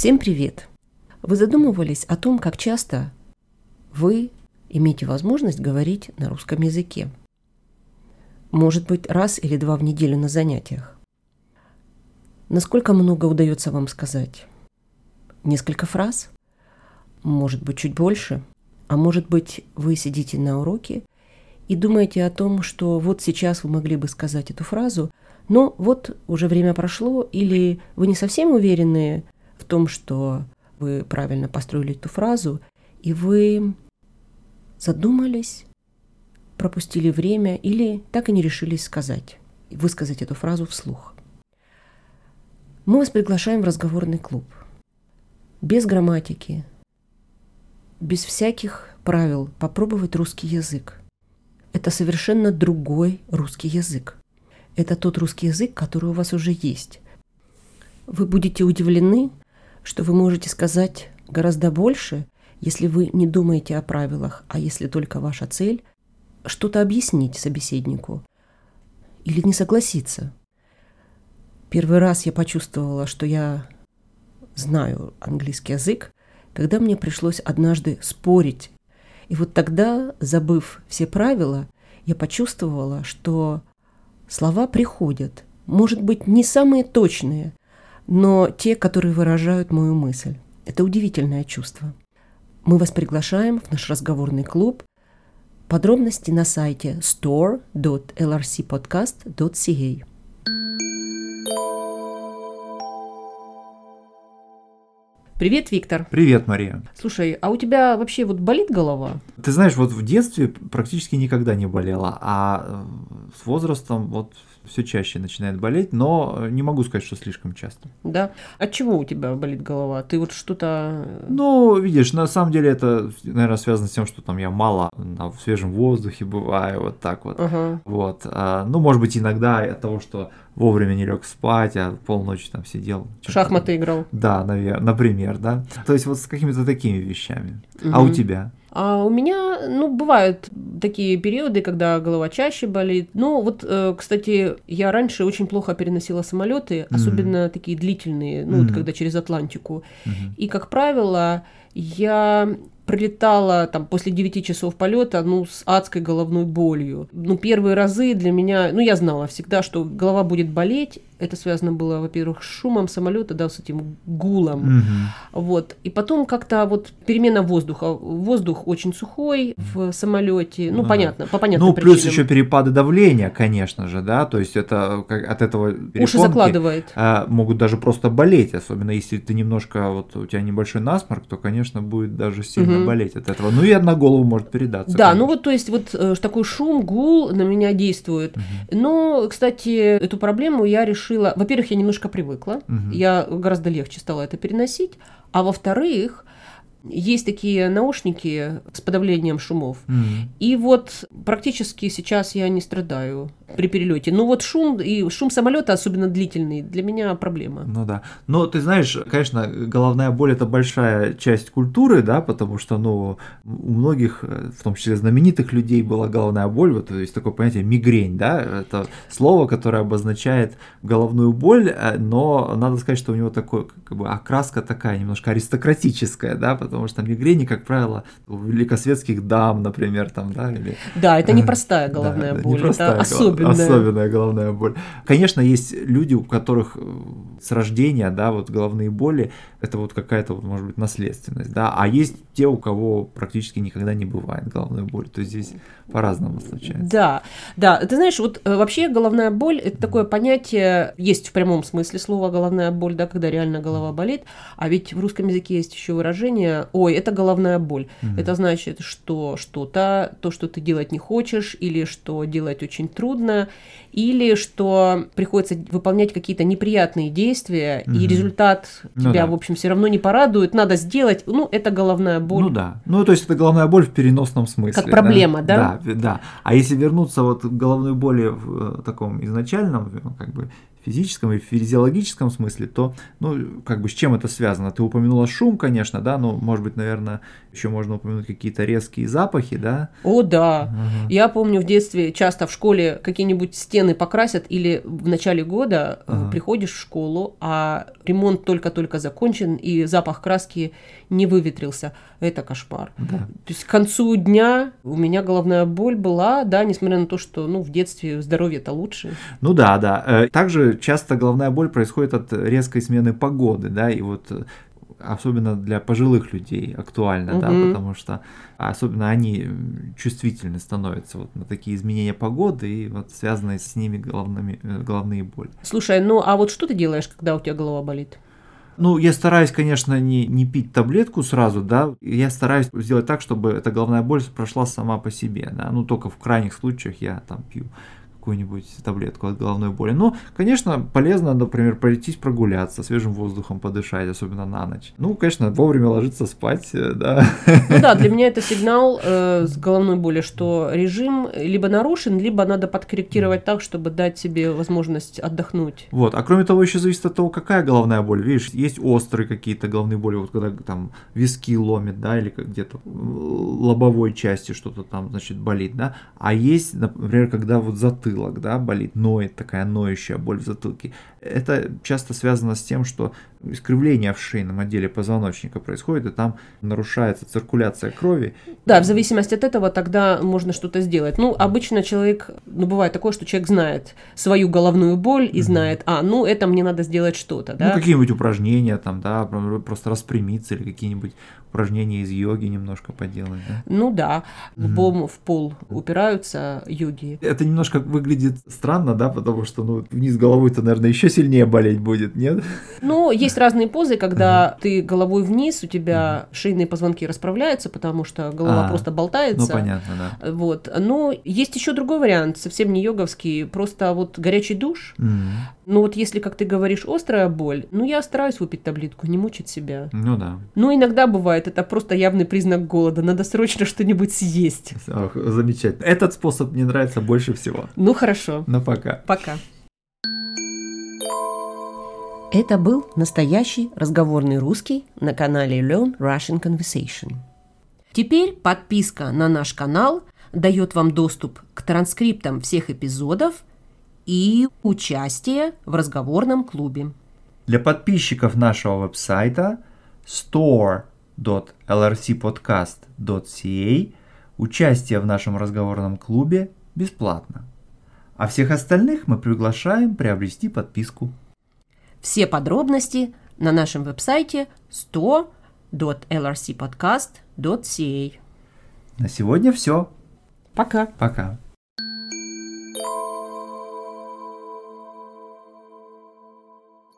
Всем привет! Вы задумывались о том, как часто вы имеете возможность говорить на русском языке? Может быть, раз или два в неделю на занятиях? Насколько много удается вам сказать? Несколько фраз? Может быть, чуть больше? А может быть, вы сидите на уроке и думаете о том, что вот сейчас вы могли бы сказать эту фразу, но вот уже время прошло, или вы не совсем уверены том, что вы правильно построили эту фразу, и вы задумались, пропустили время или так и не решились сказать, высказать эту фразу вслух. Мы вас приглашаем в разговорный клуб. Без грамматики, без всяких правил попробовать русский язык. Это совершенно другой русский язык. Это тот русский язык, который у вас уже есть. Вы будете удивлены, что вы можете сказать гораздо больше, если вы не думаете о правилах, а если только ваша цель – что-то объяснить собеседнику или не согласиться. Первый раз я почувствовала, что я знаю английский язык, когда мне пришлось однажды спорить. И вот тогда, забыв все правила, я почувствовала, что слова приходят, может быть, не самые точные, но те, которые выражают мою мысль. Это удивительное чувство. Мы вас приглашаем в наш разговорный клуб. Подробности на сайте store.lrcpodcast.ca. Привет, Виктор. Привет, Мария. Слушай, а у тебя вообще вот болит голова? Ты знаешь, вот в детстве практически никогда не болела, а э, с возрастом вот все чаще начинает болеть, но не могу сказать, что слишком часто. Да. От чего у тебя болит голова? Ты вот что-то... Ну, видишь, на самом деле это, наверное, связано с тем, что там я мало на свежем воздухе бываю, вот так вот. Ага. Вот. А, ну, может быть, иногда от того, что вовремя не лег спать, а полночи там сидел. Шахматы играл. Да, наверное, например, да. То есть вот с какими-то такими вещами. Угу. А у тебя? А у меня, ну, бывают такие периоды, когда голова чаще болит. Ну, вот, э, кстати, я раньше очень плохо переносила самолеты, mm-hmm. особенно такие длительные, ну, mm-hmm. вот когда через Атлантику. Mm-hmm. И, как правило, я прилетала там после 9 часов полета, ну, с адской головной болью. Ну, первые разы для меня, ну, я знала всегда, что голова будет болеть, это связано было, во-первых, с шумом самолета, да, с этим гулом. Угу. Вот. И потом как-то вот перемена воздуха. Воздух очень сухой в самолете. Ну, ну понятно, по понятным Ну, причинам. плюс еще перепады давления, конечно же, да. То есть это как от этого Уши закладывает. А, могут даже просто болеть, особенно если ты немножко, вот у тебя небольшой насморк, то, конечно, будет даже сильно угу. болеть от этого. Ну и одна голову может передаться. Да, конечно. ну вот, то есть вот э, такой шум, гул на меня действует. Угу. Но, кстати, эту проблему я решила решила, во-первых, я немножко привыкла, угу. я гораздо легче стала это переносить, а во-вторых, есть такие наушники с подавлением шумов. Mm. И вот практически сейчас я не страдаю при перелете. Ну вот шум и шум самолета, особенно длительный, для меня проблема. Ну да. Но ты знаешь, конечно, головная боль это большая часть культуры, да, потому что, ну, у многих, в том числе знаменитых людей, была головная боль. Вот есть такое понятие мигрень, да, это слово, которое обозначает головную боль, но надо сказать, что у него такой, как бы, окраска такая немножко аристократическая, да, потому что мигрени, как правило, у великосветских дам, например, там, да, или... Да, это непростая головная да, боль, это особенная. Особенная головная боль. Конечно, есть люди, у которых э, с рождения, да, вот головные боли, это вот какая-то, вот, может быть, наследственность, да, а есть те, у кого практически никогда не бывает головной боли, то есть здесь по-разному случается. Да, да, ты знаешь, вот э, вообще головная боль – это такое понятие, есть в прямом смысле слова головная боль, да, когда реально голова болит, а ведь в русском языке есть еще выражение «ой, это головная боль». Mm-hmm. Это значит, что что-то, то, что ты делать не хочешь, или что делать очень трудно, или что приходится выполнять какие-то неприятные действия, mm-hmm. и результат ну, тебя, да. в общем, все равно не порадует, надо сделать, ну, это головная боль. Ну да, ну то есть это головная боль в переносном смысле. Как проблема, да? Да, да. А если вернуться вот к головной боли в э, таком изначальном, ну, как бы физическом и физиологическом смысле, то, ну, как бы с чем это связано? Ты упомянула шум, конечно, да, но, может быть, наверное, еще можно упомянуть какие-то резкие запахи, да? О, да. Угу. Я помню в детстве часто в школе какие-нибудь стены покрасят или в начале года угу. приходишь в школу, а ремонт только-только закончен и запах краски не выветрился. Это кошмар. Да. То есть к концу дня у меня головная боль была, да, несмотря на то, что, ну, в детстве здоровье-то лучше. Ну да, да. Э, часто головная боль происходит от резкой смены погоды, да, и вот э, особенно для пожилых людей актуально, угу. да, потому что особенно они чувствительны становятся вот на такие изменения погоды и вот связанные с ними головными, э, головные боли. Слушай, ну а вот что ты делаешь, когда у тебя голова болит? Ну, я стараюсь, конечно, не, не пить таблетку сразу, да, я стараюсь сделать так, чтобы эта головная боль прошла сама по себе, да, ну, только в крайних случаях я там пью какую-нибудь таблетку от головной боли. Но, конечно, полезно, например, пройтись прогуляться, свежим воздухом подышать, особенно на ночь. Ну, конечно, вовремя ложиться спать, э, да. Ну да, для меня это сигнал э, с головной боли, что режим либо нарушен, либо надо подкорректировать так, чтобы дать себе возможность отдохнуть. Вот, а кроме того, еще зависит от того, какая головная боль. Видишь, есть острые какие-то головные боли, вот когда там виски ломит, да, или где-то лобовой части что-то там, значит, болит, да. А есть, например, когда вот затылок затылок, да, болит, ноет, такая ноющая боль в затылке. Это часто связано с тем, что искривление в шейном отделе позвоночника происходит, и там нарушается циркуляция крови. Да, в зависимости от этого тогда можно что-то сделать. Ну, обычно человек, ну, бывает такое, что человек знает свою головную боль и знает, а, ну, это мне надо сделать что-то, да. Ну, какие-нибудь упражнения там, да, просто распрямиться или какие-нибудь упражнения из йоги немножко поделать, да? Ну да, лбом в пол упираются йоги. Это немножко выглядит странно, да, потому что, ну, вниз головой-то, наверное, еще сильнее болеть будет, нет? Ну, есть разные позы, когда ты головой вниз, у тебя шейные позвонки расправляются, потому что голова а, просто болтается. Ну, понятно, да. Вот. Но есть еще другой вариант, совсем не йоговский, просто вот горячий душ. Uh-huh. Ну, вот если, как ты говоришь, острая боль, ну, я стараюсь выпить таблетку, не мучить себя. Ну, да. Ну, иногда бывает, это просто явный признак голода, надо срочно что-нибудь съесть. Замечательно. Этот способ мне нравится больше всего. Ну, хорошо. Ну, пока. Пока. Это был настоящий разговорный русский на канале Learn Russian Conversation. Теперь подписка на наш канал дает вам доступ к транскриптам всех эпизодов и участие в разговорном клубе. Для подписчиков нашего веб-сайта store.lrcpodcast.ca участие в нашем разговорном клубе бесплатно. А всех остальных мы приглашаем приобрести подписку. Все подробности на нашем веб-сайте 100.lrcpodcast.ca. На сегодня все. Пока. Пока.